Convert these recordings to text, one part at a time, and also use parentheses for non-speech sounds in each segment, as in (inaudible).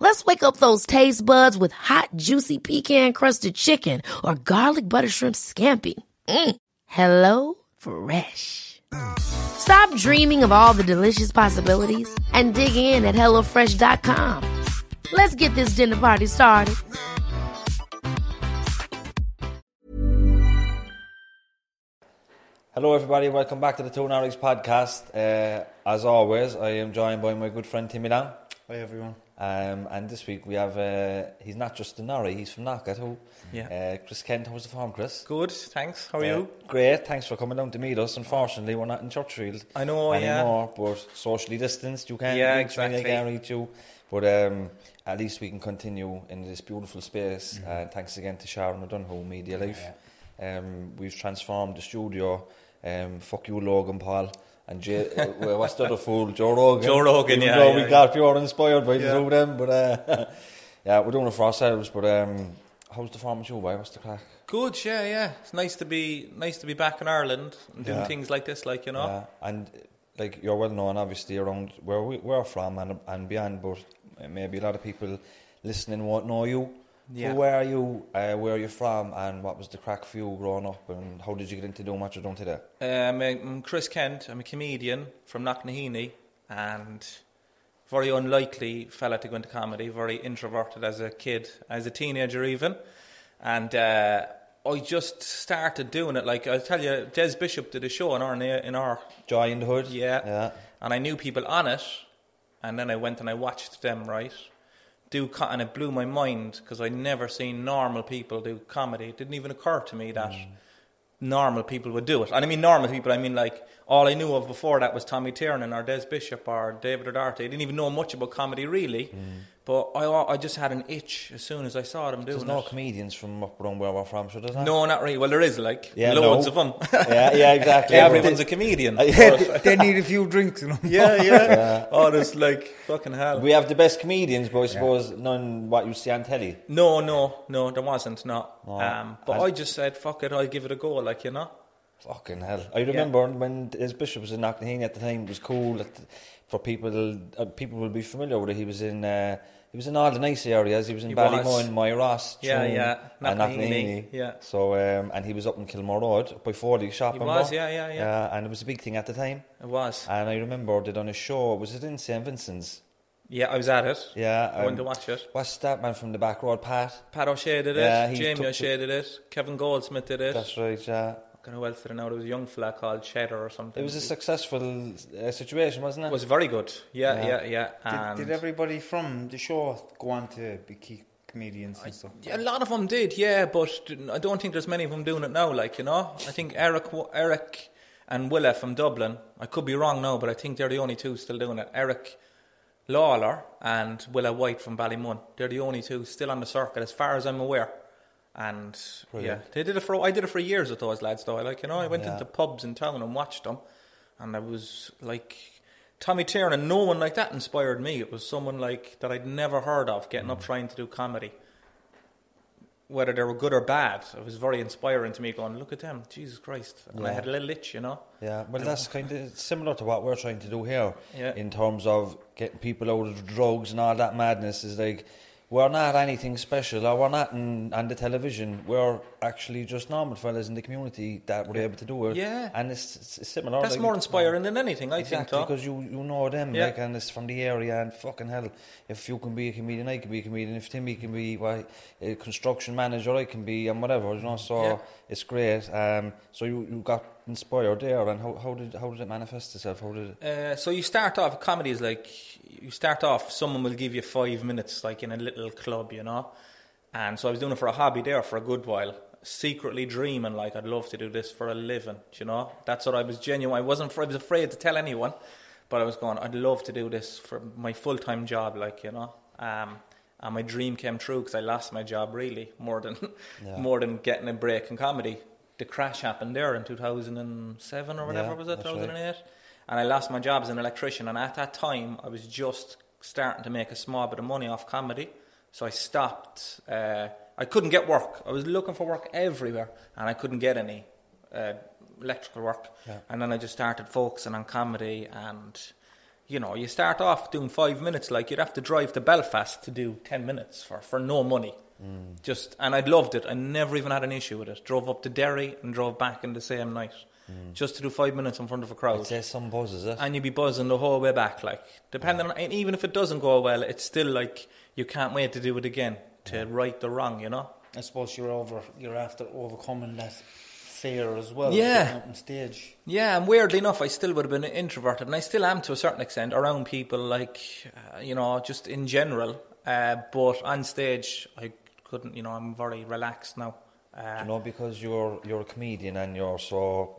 Let's wake up those taste buds with hot, juicy pecan crusted chicken or garlic butter shrimp scampi. Mm. Hello Fresh. Stop dreaming of all the delicious possibilities and dig in at HelloFresh.com. Let's get this dinner party started. Hello, everybody. Welcome back to the Two Norries podcast. Uh, as always, I am joined by my good friend Timmy Lang. Hi everyone. Um, and this week we have, uh, he's not just a Norrie, he's from Knocker too. Yeah. Uh, Chris Kent, how's the form, Chris? Good, thanks. How are Uh, you? Great, thanks for coming down to meet us. Unfortunately, we're not in Churchfield I know, yeah. anymore, but socially distanced, you can't Yeah, reach me, I exactly. can't reach you. But um, at least we can continue in this beautiful space. Mm-hmm. And thanks again to Sharon O'Donoghue, Media Life. Um, we've transformed the studio. Um, fuck you, Logan Paul. And Jay, well, what's the other fool? Joe Rogan. Joe Rogan, Even yeah, yeah, we yeah. got pure inspired by the Yeah. two of them, but uh, (laughs) yeah, we're doing it for ourselves. But um, how's the form with you, boy? What's the crack? Good, yeah, yeah. It's nice to be nice to be back in Ireland and doing Yeah. things like this, like you know. Yeah, and like you're well known, obviously, around where we, we're from and and beyond. But maybe a lot of people listening won't know you. Yeah. Who are you? Uh, where are you from? And what was the crack for you growing up? And how did you get into doing what you're doing today? Um, I'm Chris Kent. I'm a comedian from Knocknaheeny and very unlikely fella to go into comedy. Very introverted as a kid, as a teenager even, and. Uh, I just started doing it. Like I tell you, Des Bishop did a show in our in our Joy in the Hood. Yeah. yeah. and I knew people on it, and then I went and I watched them right do, co- and it blew my mind because I'd never seen normal people do comedy. It didn't even occur to me that mm. normal people would do it. And I mean normal people, I mean like all I knew of before that was Tommy Tiernan or Des Bishop or David O'Doherty. I didn't even know much about comedy really, mm. But I, I just had an itch as soon as I saw them doing There's no it. comedians from up around where we're from, so there's not. no, not really. Well, there is like Yeah, loads no. of them. Yeah, yeah, exactly. (laughs) Everyone's a comedian. Yeah, they need a few drinks, you (laughs) know. yeah, (laughs) yeah. Oh, there's like fucking hell. We have the best comedians, but I suppose none what you see on telly. No, no, no, there wasn't, no. No. Um, but And- I just said, fuck it, I'll give it a go, like, you know? Fucking hell! I remember when Des Bishop was in Knocknaheeny at the time. It was cool that for people. Uh, people will be familiar with it. He was in. Uh, he was in all the nice areas. He was in He. Ballymun, Yeah, yeah, and Knocknaheeny, yeah. So um, and he was up in Kilmore Road by Foley shop. He and was, all. yeah, yeah, yeah. and it was a big thing at the time. It was. And I remember they done a show. Was it in St Vincent's? Yeah, I was at it. Yeah, I um, to watch it. What's that man from the back road, Pat? Pat O'Shea did it. Yeah, Jamie O'Shea did it. Kevin Goldsmith did it. That's right. Yeah, I don't know who else did it now. There was a young fella called Cheddar or something. it was a successful uh, situation, wasn't it? It was very good. Yeah, Yeah. yeah, yeah. And Did, did everybody from the show go on to be key comedians and stuff? Yeah, a lot of them did, yeah, but I don't think there's many of them doing it now. Like you know, I think Eric, Eric, and Willa from Dublin. I could be wrong now, but I think they're the only two still doing it. Eric Lawler and Willa White from Ballymun. They're the only two still on the circuit, as far as I'm aware. And Brilliant. yeah, they did it for. I did it for years with those lads, though. I like you know, I went Yeah. into pubs in town and watched them, and I was like. Tommy Tiernan, no one like that inspired me. It was someone like that I'd never heard of getting Mm. up trying to do comedy whether they were good or bad, it was very inspiring to me. Going, look at them, Jesus Christ! And I had a little itch, you know. Yeah, well, that's kind of similar to what we're trying to do here Yeah. in terms of getting people out of drugs and all that madness. Is like we're not anything special, or we're not in, on the television. We're actually just normal fellas in the community that were able to do it. Yeah. and it's, it's similar. That's like- more inspiring than anything, I Exactly, think. Because you, you know them, Yeah. like, and it's from the area, and fucking hell, if you can be a comedian, I can be a comedian. If Timmy can be well, a construction manager, I can be, and whatever, you know. So Yeah. it's great. Um, so you, you got inspired there, and how, how did how did it manifest itself? How did it? Uh, so you start off comedy is like you start off. Someone will give you five minutes, like in a little club, you know. And so I was doing it for a hobby there for a good while, secretly dreaming like I'd love to do this for a living. You know, that's what I was genuine. I wasn't. I was afraid to tell anyone, but I was going. I'd love to do this for my full time job, like you know. Um, and my dream came true because I lost my job really more than (laughs) more than getting a break in comedy. The crash happened there in 2007 or whatever Yeah, was it, that's right. 2008, and I lost my job as an electrician. And at that time, I was just starting to make a small bit of money off comedy, so I stopped. Uh, I couldn't get work. I was looking for work everywhere, and I couldn't get any uh, electrical work. And then I just started focusing on comedy and you know, you start off doing five minutes, like you'd have to drive to Belfast to do ten minutes for, for no money. Just and I'd loved it. I never even had an issue with it. Drove up to Derry and drove back in the same night, just to do five minutes in front of a crowd. I'd some buzz, is it? And you'd be buzzing the whole way back, like depending on, and even if it doesn't go well, it's still like you can't wait to do it again to right the wrong, you know. I suppose you're over. You're after overcoming that fear as well. Yeah. getting on stage. Yeah, and weirdly enough, I still would have been introverted, and I still am to a certain extent around people, like uh, you know, just in general. Uh, but on stage, I couldn't. You know, I'm very relaxed now. Uh, you know, because you're you're a comedian and you're so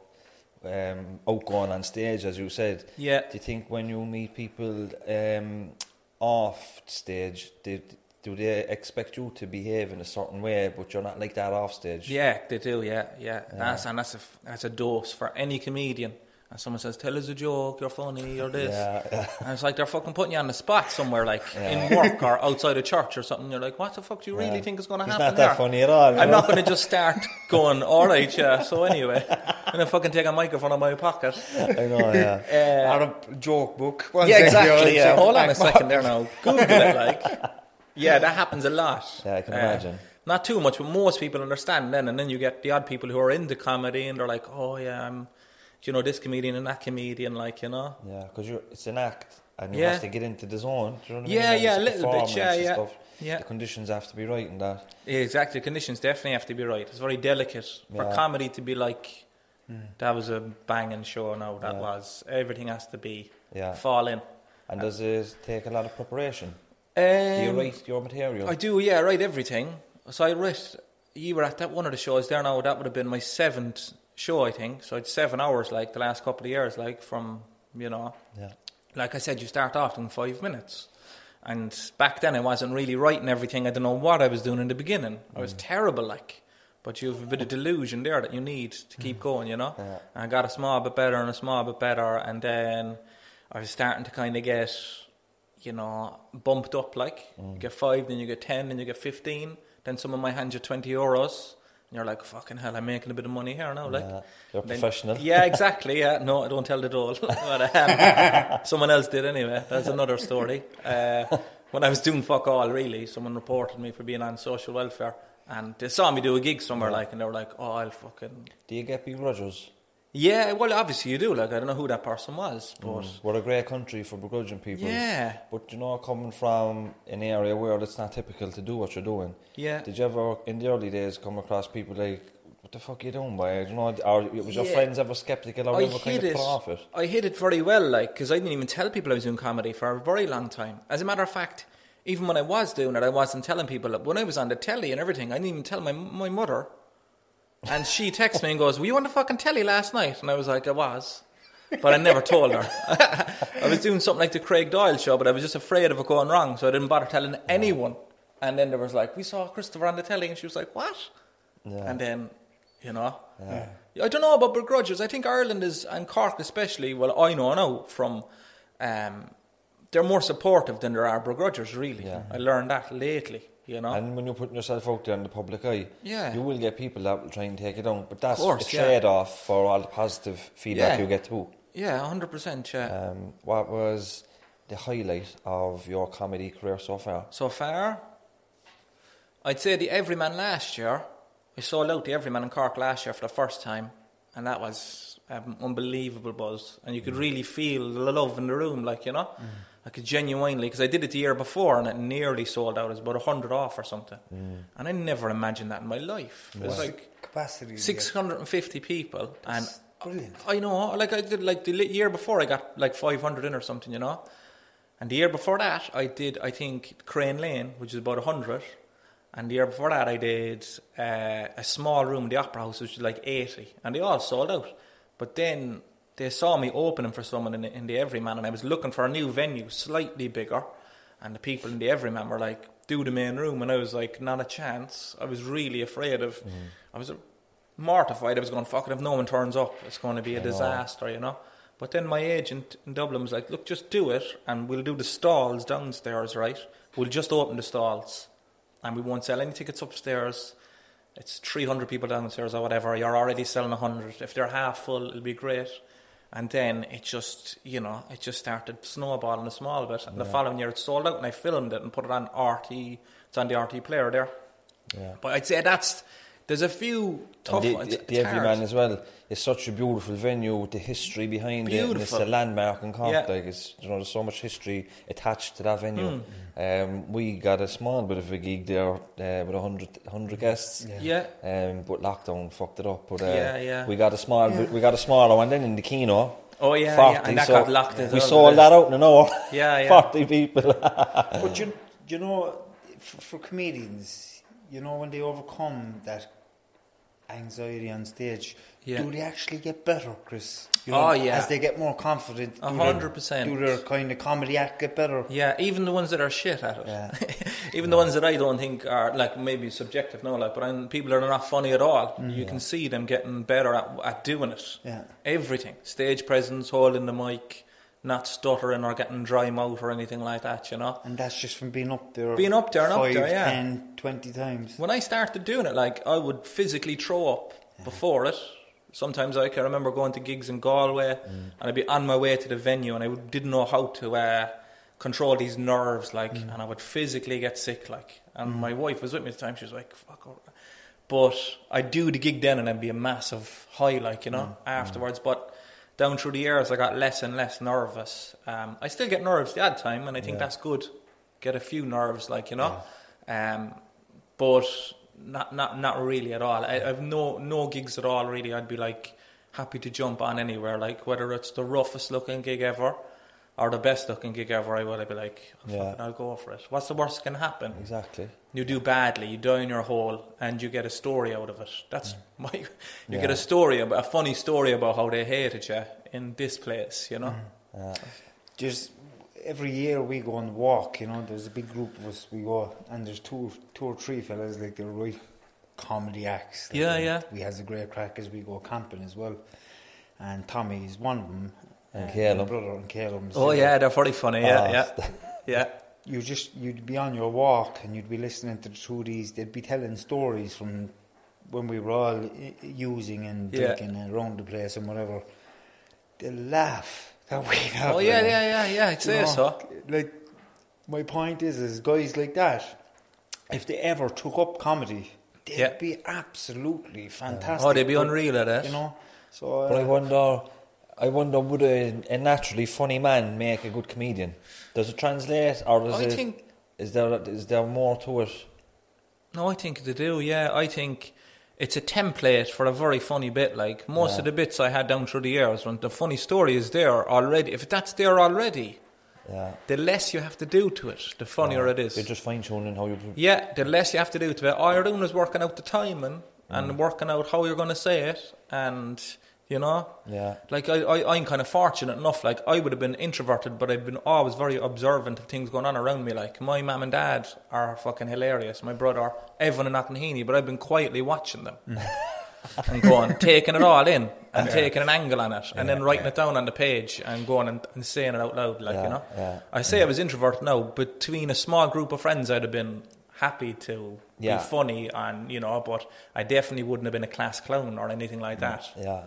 um, outgoing on stage, as you said. Yeah. Do you think when you meet people um, off stage, do, do they expect you to behave in a certain way, but you're not like that off stage? yeah, they do. Yeah, yeah. That's and that's a that's a dose for any comedian. And someone says, "Tell us a joke. You're funny. You're this." Yeah, yeah. And it's like they're fucking putting you on the spot somewhere, like Yeah. in work or outside a church or something. You're like, "What the fuck do you really think is going to happen?" not that here?" funny at all, I'm know? not going to just start (laughs) going, "All right, yeah." So anyway, I'm going to fucking take a microphone out of my pocket. I know, yeah. Or a joke book. One Yeah, exactly. Yeah, hold on a (laughs) second there now. Google it, like. Yeah, that happens a lot. Yeah, I can Uh, imagine. Not too much, but most people understand then, and then you get the odd people who are into comedy, and they're like, "Oh yeah, I'm, you know, this comedian and that comedian, like you know." Yeah, because it's an act and you Yeah. have to get into the zone. Do you know what I Yeah, mean? yeah, It's a little bit, yeah, yeah. Stuff. Yeah. The conditions have to be right in that. Yeah, exactly. Conditions definitely have to be right. It's very delicate for Yeah. comedy to be like. That was a banging show. Now that Yeah. was everything has to be Yeah. fall in. And does it take a lot of preparation? Um, Do you write your material? I do, yeah, I write everything. So I wrote, you were at that one of the shows there now, that would have been my seventh show, I think. So it's seven hours, like, the last couple of years, like, from, you know, Yeah. like I said, you start off in five minutes. And back then I wasn't really writing everything. I don't know what I was doing in the beginning. I was mm. terrible, like. But you have a bit of delusion there that you need to keep mm. going, you know? Yeah. And I got a small bit better and a small bit better. And then I was starting to kind of get, you know, bumped up, like. You mm. get five, then you get 10, then you get 15. Then someone might hand you 20 euros. And you're like, fucking hell, I'm making a bit of money here now, like. Yeah. You're Then- professional. Yeah, (laughs) exactly. Yeah, no, I don't tell the doll. (laughs) but, um, (laughs) someone else did anyway. That's another story. Uh, when I was doing fuck all, really, someone reported me for being on social welfare, and they saw me do a gig somewhere, like, and they were like, "Oh, I'll fucking." Do you get begrudges? Yeah, well, obviously you do. Like, I don't know who that person was, mm. but We're a great country for begrudging people. Yeah. But you know, coming from an area where it's not typical to do what you're doing. Yeah. Did you ever, in the early days, come across people like, what the fuck are you doing, boy? You know, or was your Yeah. friends ever skeptical or I ever kind of it. put off it? I hid it very well, like, because I didn't even tell people I was doing comedy for a very long time. As a matter of fact, even when I was doing it, I wasn't telling people. That when I was on the telly and everything, I didn't even tell my my mother. And she texts me and goes, "Were you on the fucking telly last night?" And I was like, "I was." But I never told her. (laughs) I was doing something like the Craig Doyle show, but I was just afraid of it going wrong, so I didn't bother telling anyone. And then there was like, we saw Christopher on the telly, and she was like, "What?" Yeah. And then, you know, I don't know about begrudges. I think Ireland is, and Cork especially, well, I know now from, um, they're more supportive than there are begrudgers, really. Yeah. I learned that lately, you know. And when you're putting yourself out there in the public eye, Yeah. you will get people that will try and take it down. But that's course, a trade off for all the positive feedback Yeah. you get too. yeah, 100%, yeah. Um, what was the highlight of your comedy career so far? so far, I'd say the Everyman last year, I sold out the Everyman in Cork last year for the first time, and that was um, unbelievable buzz. And you could really feel the love in the room, like, you know? I could genuinely, because I did it the year before and it nearly sold out. It was about 100 off or something. And I never imagined that in my life. It was like Capacity. 650 people. And brilliant. I know, like I did, like the year before, I got like 500 in or something, you know. And the year before that, I did, I think, Crane Lane, which is about 100. And the year before that, I did uh, a small room in the Opera House, which was like 80. And they all sold out. But then they saw me opening for someone in the, in the Everyman, and I was looking for a new venue, slightly bigger. And the people in the Everyman were like, do the main room, and I was like, not a chance. I was really afraid of. Mm. I was mortified. I was going, fuck it, if no one turns up, it's going to be a disaster, you know. But then my agent in Dublin was like, look, just do it, and we'll do the stalls downstairs, right? We'll just open the stalls, and we won't sell any tickets upstairs. It's 300 people downstairs or whatever. You're already selling 100. If they're half full, it'll be great. And then it just, you know, it just started snowballing a small bit. And the following year it sold out, and I filmed it and put it on RTÉ. It's on the RTÉ player there. Yeah. But I'd say that's there's a few tough And the, ones. the, the Everyman as well is such a beautiful venue with the history behind it. And it's a landmark in Cork. Yeah. Like it's you know there's so much history attached to that venue. Um, we got a small bit of a gig there uh, with 100, 100 guests. Yeah. Um, but lockdown fucked it up. But uh, Yeah, yeah. we got a small, we got a smaller one then in the Kino. Oh, yeah, 40, yeah, and that so got locked as We well, sold didn't that out in an hour. (laughs) Yeah, yeah. (laughs) Forty people. But you, you know, for, for comedians, you know, when they overcome that anxiety on stage, Yeah. do they actually get better, Chris? You Oh, yeah. As they get more confident, A hundred percent. Do their kind of comedy act get better? Yeah, even the ones that are shit at it. Yeah. (laughs) even the ones that I don't think are like maybe subjective, no, like, but I'm, people that are not funny at all. Mm, you can see them getting better at, at doing it. Yeah. Everything, stage presence, holding the mic, not stuttering or getting dry mouth or anything like that. You know. And that's just from being up there. Being up there and up there, yeah. 10, 20 times. When I started doing it, like I would physically throw up before it. Sometimes I can remember going to gigs in Galway, mm. and I'd be on my way to the venue, and I didn't know how to uh, control these nerves, like, mm. and I would physically get sick, like. And mm. my wife was with me at the time; she was like, "Fuck." all right." But I'd do the gig then, and I'd be a massive high, like you know, afterwards. But down through the years, I got less and less nervous. Um, I still get nerves the odd time, and I think that's good. Get a few nerves, like you know. Um, but not not not really at all. I, I've no no gigs at all really. I'd be like happy to jump on anywhere, like whether it's the roughest looking gig ever or the best looking gig ever. I would. I'd be like, oh, Yeah. I'll go for it. What's the worst that can happen? exactly. You do badly, you die in your hole, and you get a story out of it. That's Mm. my. (laughs) You Yeah. get a story about a funny story about how they hated you in this place. You know. Mm. Just every year we go on walk, you know, there's a big group of us, we go, and there's two, two or three fellas, like they're right comedy acts. Like, Yeah, yeah. We has a great crack as we go camping as well. And Tommy's one of them. And uh, Caleb. my brother and Caleb. Oh yeah, they're pretty funny. Yeah, Oh, yeah, (laughs) yeah. You just you'd be on your walk and you'd be listening to the these. They'd be telling stories from when we were all using and Yeah. drinking around the place and whatever. They laugh that we have. Oh yeah, yeah, yeah, yeah. I'd say know, so. Like my point is, is guys like that, if they ever took up comedy, they'd Yeah. be absolutely fantastic. Oh, they'd be But, unreal at it. You know, so uh, I wonder, I wonder, would a, a naturally funny man make a good comedian? Does it translate, or does I it? think- is there is there more to it? No, I think they do. Yeah, I think it's a template for a very funny bit. Like most of the bits I had down through the years, when the funny story is there already. If that's there already, Yeah, the less you have to do to it, the funnier it is. You're just fine tuning how you. Yeah, the less you have to do to it. All you're doing is working out the timing Mm. and working out how you're going to say it, and you know. Yeah. Like I, I, I'm kind of fortunate enough. Like I would have been introverted, but I've been always very observant of things going on around me. Like my mum and dad are fucking hilarious. My brother, Evan and Knocknaheeny, but I've been quietly watching them. Mm. (laughs) and going, taking it all in, and taking an angle on it, and then writing it down on the page, and going and, and saying it out loud, like Yeah, you know. yeah, I say I was introverted now, but between a small group of friends, I'd have been happy to Yeah. be funny, and you know, but I definitely wouldn't have been a class clown or anything like that. Yeah,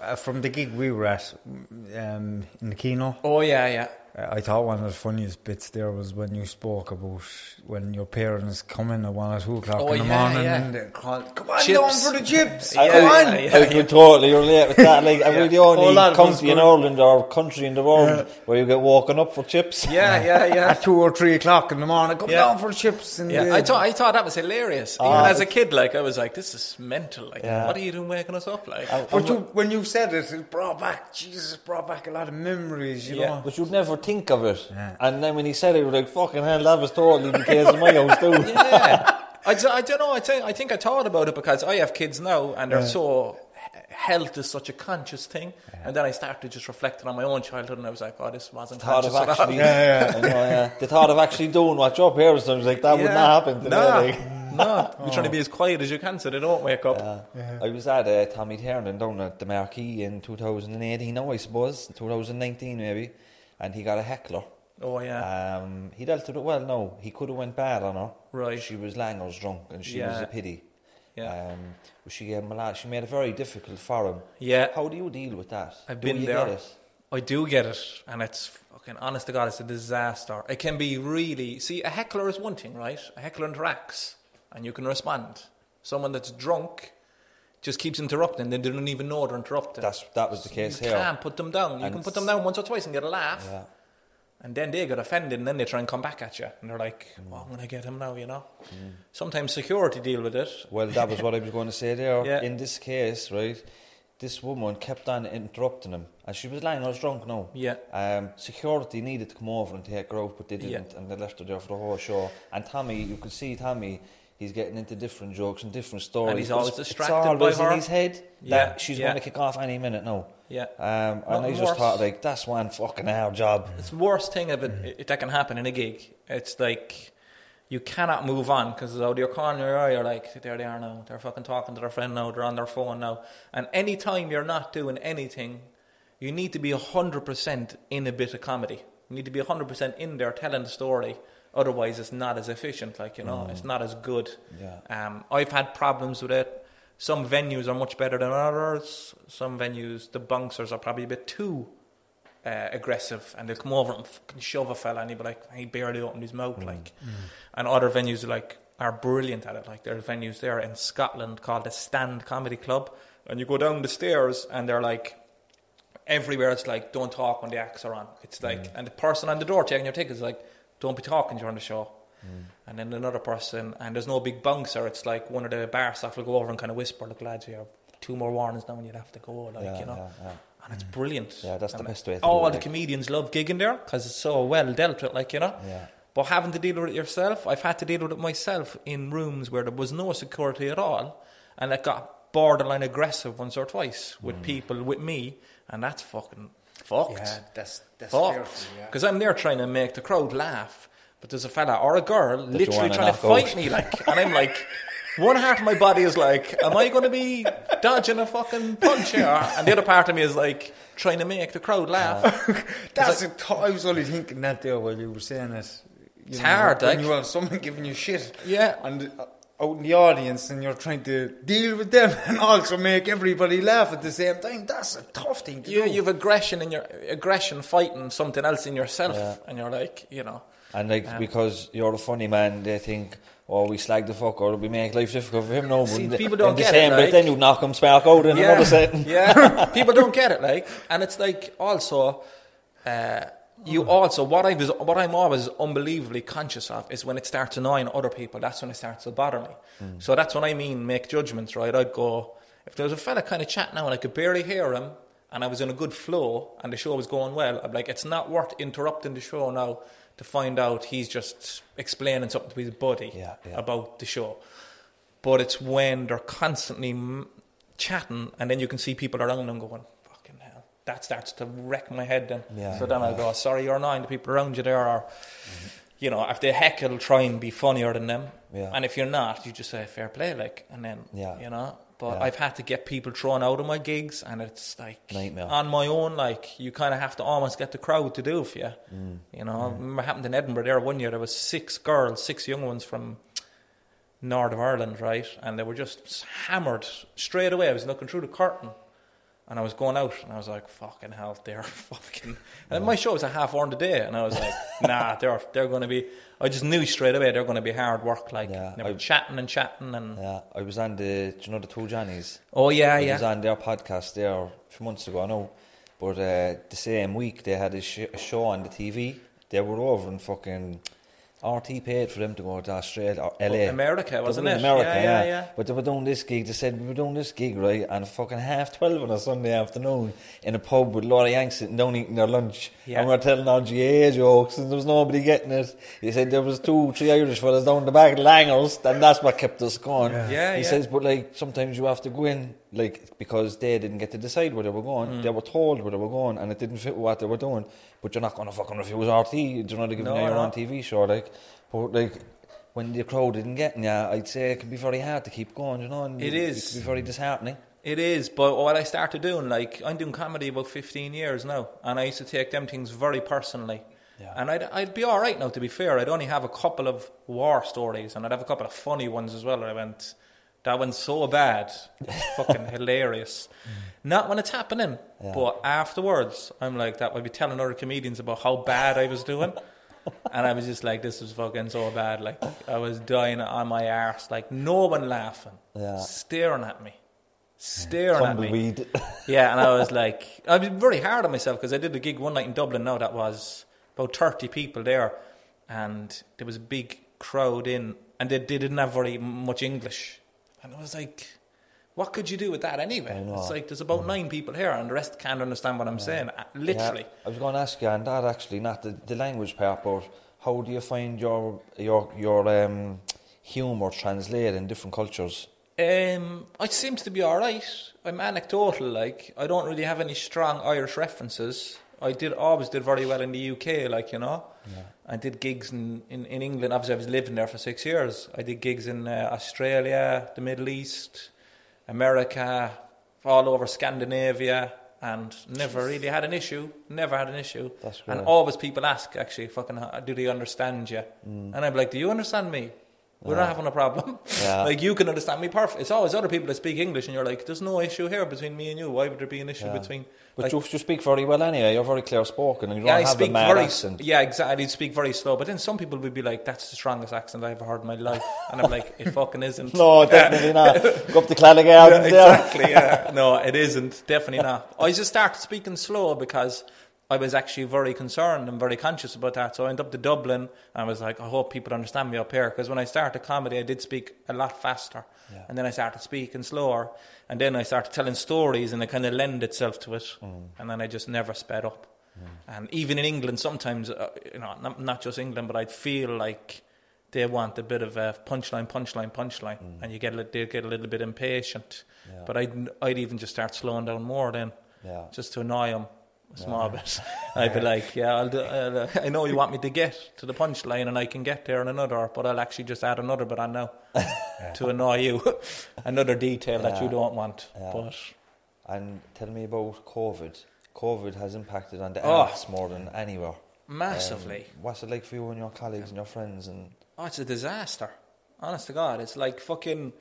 uh, from the gig we were at um, in the Kino. Oh yeah, yeah. I thought one of the funniest bits there was when you spoke about when your parents come in at one or two o'clock Oh, in the yeah, morning yeah. and they call, come on Chips. down for the chips, Yeah, come on. yeah, yeah. I can totally relate with that. Like, (laughs) I'm the Whole only lot country in. Ireland or country in the world where you get woken up for chips. Yeah, yeah, (laughs) yeah. At two or three o'clock in the morning, come Yeah. down for chips. And Yeah, the- I thought I thought that was hilarious. Even Ah. as a kid, like I was like, "This is mental." Like, Yeah. what are you doing waking us up? Like, But you, when you said it, it brought back, Jesus, brought back a lot of memories, you Yeah. know. But you'd never think of it. Yeah. And then when he said it, you were like, fucking hell, that was totally the case in my house (laughs) too. yeah, I, d- I don't know. I think I think I thought about it because I have kids now, and they're so health is such a conscious thing. And then I started just reflecting on my own childhood, and I was like, oh, this wasn't thought conscious of at actually, (laughs) yeah, yeah, I know, yeah. The thought of actually doing what you're up here, so I was like, that would not happen today. Nah, like. (laughs) no, you're trying to be as quiet as you can so they don't wake up. I was at uh, Tommy Tiernan down at the Marquee in 2018, now I suppose, 2019 maybe, and he got a heckler. Oh yeah, Um, he dealt with it well. No, he could have went bad on her. Right. She was langers drunk, and she was a pity. yeah. Um, she gave him a lot. She made it very difficult for him. Yeah. How do you deal with that? I've do been there. I do get it, and it's fucking honest to God, it's a disaster. It can be really. See, a heckler is one thing, right? A heckler interacts, and you can respond. Someone that's drunk just keeps interrupting, they don't even know they're interrupting. That's that was the case you here. can't put them down. You And can put them down once or twice and get a laugh, Yeah. and then they get offended, and then they try and come back at you, and they're like, Mm. "Well, I'm going to get him now," you know. Sometimes security deal with it. Well, that was what I was going to say there. (laughs) Yeah. In this case, right, this woman kept on interrupting him, and she was lying. I was drunk now. Yeah. Um, security needed to come over and take her out, but they didn't, and they left her there for the whole show. And Tommy, you could see Tommy. He's getting into different jokes and different stories. And he's always it's- distracted it's by always her. in his head Yeah, that she's yeah. going to kick off any minute now. Yeah. Um, and he's just thought, like, that's one fucking hard job. It's the worst thing of it, that can happen in a gig. It's like you cannot move on because out of your corner eye, you're like, there they are now. They're fucking talking to their friend now. They're on their phone now. And any time you're not doing anything, you need to be 100% in a bit of comedy. You need to be 100% in there telling the story. Otherwise, it's not as efficient, like, you know, it's not as good. Yeah. Um, I've had problems with it. Some venues are much better than others. Some venues, the bouncers are probably a bit too uh, aggressive and they'll come over and fucking shove a fella and he'll be like, he barely opened his mouth, like. And other venues are like are brilliant at it. Like there's venues there in Scotland called the Stand Comedy Club, and you go down the stairs and they're like everywhere. It's like don't talk when the acts are on. It's like and the person on the door checking your tickets is like don't be talking during the show. And then another person, and there's no big bouncer. It's like one of the bar staff will go over and kind of whisper, "Look, lads, you have two more warnings now, and you'd have to go." Like Yeah, you know, yeah, yeah. and it's brilliant. Yeah, that's the best way to All do it, the like. comedians love gigging there because it's so well dealt with, like you know. Yeah. But having to deal with it yourself, I've had to deal with it myself in rooms where there was no security at all, and it got borderline aggressive once or twice Mm. with people with me, and that's fucking fucked. Yeah, that's that's fucked. fearful, yeah. Because I'm there trying to make the crowd laugh, but there's a fella or a girl you literally trying to fight out. me, like, and I'm like. One half of my body is like, am I going to be dodging a fucking punch here? And the other part of me is like, trying to make the crowd laugh. (laughs) That's a th- I was only thinking that there while you were saying it. You It's know, hard, when like. you have someone giving you shit. Yeah. And uh, out in the audience, and you're trying to deal with them (laughs) and also make everybody laugh at the same time. That's a tough thing to You, do. you've aggression in your aggression fighting something else in yourself, and you're like, you know, And like because you're a funny man, they think, oh, we slag the fuck or we make life difficult for him. No, See, but people in don't the get it, same, like- but then you knock him spark out in another setting. yeah. (laughs) People don't get it, like, and it's like also, uh, you also what I was, what I'm always unbelievably conscious of is when it starts annoying other people. That's when it starts to bother me. Hmm. So that's when I mean make judgments, right? I'd go if there was a fella kind of chatting now and I could barely hear him. And I was in a good flow, and the show was going well. I'm like, it's not worth interrupting the show now to find out he's just explaining something to his buddy Yeah, yeah. about the show but it's when they're constantly chatting and then you can see people around them going. That starts to wreck my head then. Yeah. so then I go, sorry, you're annoying the people around you there are, you know, if they heckle, try and be funnier than them. Yeah. And if you're not, you just say fair play, like, and then, Yeah. you know. But Yeah. I've had to get people thrown out of my gigs, and it's like Nightmare. on my own. Like you kind of have to almost get the crowd to do it for you. Mm. You know, I remember it happened in Edinburgh there one year. There was six girls, six young ones from north of Ireland, right? And they were just hammered straight away. I was looking through the curtain and I was going out and I was like, fucking hell, they're (laughs) fucking. And my show was a half hour in the day and I was like, (laughs) nah, they're, they're going to be. I just knew straight away they're going to be hard work. Like, Yeah, they were I- chatting and chatting and. Yeah, I was on the, do you know the two Johnnies? Oh, yeah, I was on their podcast there a few months ago, I know. But uh, the same week they had a, sh- a show on the TV. They were over in fucking RTÉ paid for them to go to Australia or LA. America, wasn't it? America, Yeah, yeah, yeah, yeah. But they were doing this gig. They said we were doing this gig right and fucking half twelve on a Sunday afternoon in a pub with of Yanks sitting down eating their lunch, Yeah. and we're telling our GAA jokes, and there was nobody getting it. He said there was two, three Irish fellas down the back, langers, and that's what kept us going. Yeah, he yeah. says, but like sometimes you have to go in like because they didn't get to decide where they were going. Mm. They were told where they were going, and it didn't fit with what they were doing. But you're not going to fucking refuse RTÉ. You know, they're giving No, you your own TV show, like. But like. When the crowd didn't get you, I'd say it can be very hard to keep going, you know. And It is. It can be very disheartening. It is, but what I started doing, like, I'm doing comedy about 15 years now, and I used to take them things very personally. Yeah. And I'd, I'd be all right now, to be fair. I'd only have a couple of war stories, and I'd have a couple of funny ones as well. I went, that went so bad, fucking (laughs) hilarious. Not when it's happening, Yeah. but afterwards, I'm like that. I'd be telling other comedians about how bad I was doing. And I was just like, this was fucking so bad. Like, I was dying on my arse. Like, no one laughing. Yeah. Staring at me. Staring at me. (laughs) Yeah, and I was like, I was very hard on myself because I did a gig one night in Dublin now that was about 30 people there, and there was a big crowd in, and they, they didn't have very much English. And I was like, what could you do with that anyway? It's like there's about nine people here, and the rest can't understand what I'm saying, uh, literally. Yeah, I was going to ask you on that actually, not the, the language part, but how do you find your your your um, humour translated in different cultures? Um, it seems to be all right. I'm anecdotal, like I don't really have any strong Irish references. I did always did very well in the UK, like you know. I did gigs in, in, in England. Obviously, I was living there for six years. I did gigs in uh, Australia, the Middle East, America, all over Scandinavia, and never really had an issue. Never had an issue. That's and always people ask, actually, fucking, do they understand you? Mm. And I'm like, do you understand me? We're not having a problem. (laughs) Yeah. like you can understand me perfect. It's always other people that speak English, and you're like, "There's no issue here between me and you. Why would there be an issue Yeah. between?" But like, you, you speak very well anyway. You're very clear spoken, and you yeah, don't I have speak a mad very accent. yeah, exactly. You speak very slow, but then some people would be like, "That's the strongest accent I've ever heard in my life," and I'm like, "It fucking isn't." (laughs) No, definitely not. (laughs) Go up to Clannick Yeah, exactly. Yeah. No, it isn't. Definitely not. I just start speaking slow because I was actually very concerned and very conscious about that. So I went up to Dublin and I was like, I hope people understand me up here. Because when I started comedy, I did speak a lot faster. Yeah. And then I started speaking slower. And then I started telling stories and it kind of lend itself to it. Mm. And then I just never sped up. And even in England, sometimes, uh, you know, not, not just England, but I'd feel like they want a bit of a punchline, punchline, punchline, and you get a, they get a little bit impatient. Mm. Yeah. But I'd I'd even just start slowing down more then, Yeah. just to annoy them small bit. (laughs) I'd be like, yeah, I'll do, I'll, uh, I know you want me to get to the punchline, and I can get there in another, but I'll actually just add another bit on now (laughs) to annoy you, (laughs) another detail that you don't want. Yeah. But And tell me about COVID. COVID has impacted on the Oh. arts more than anywhere. massively. Um, what's it like for you and your colleagues and your friends? And Oh, it's a disaster. Honest to God, it's like fucking.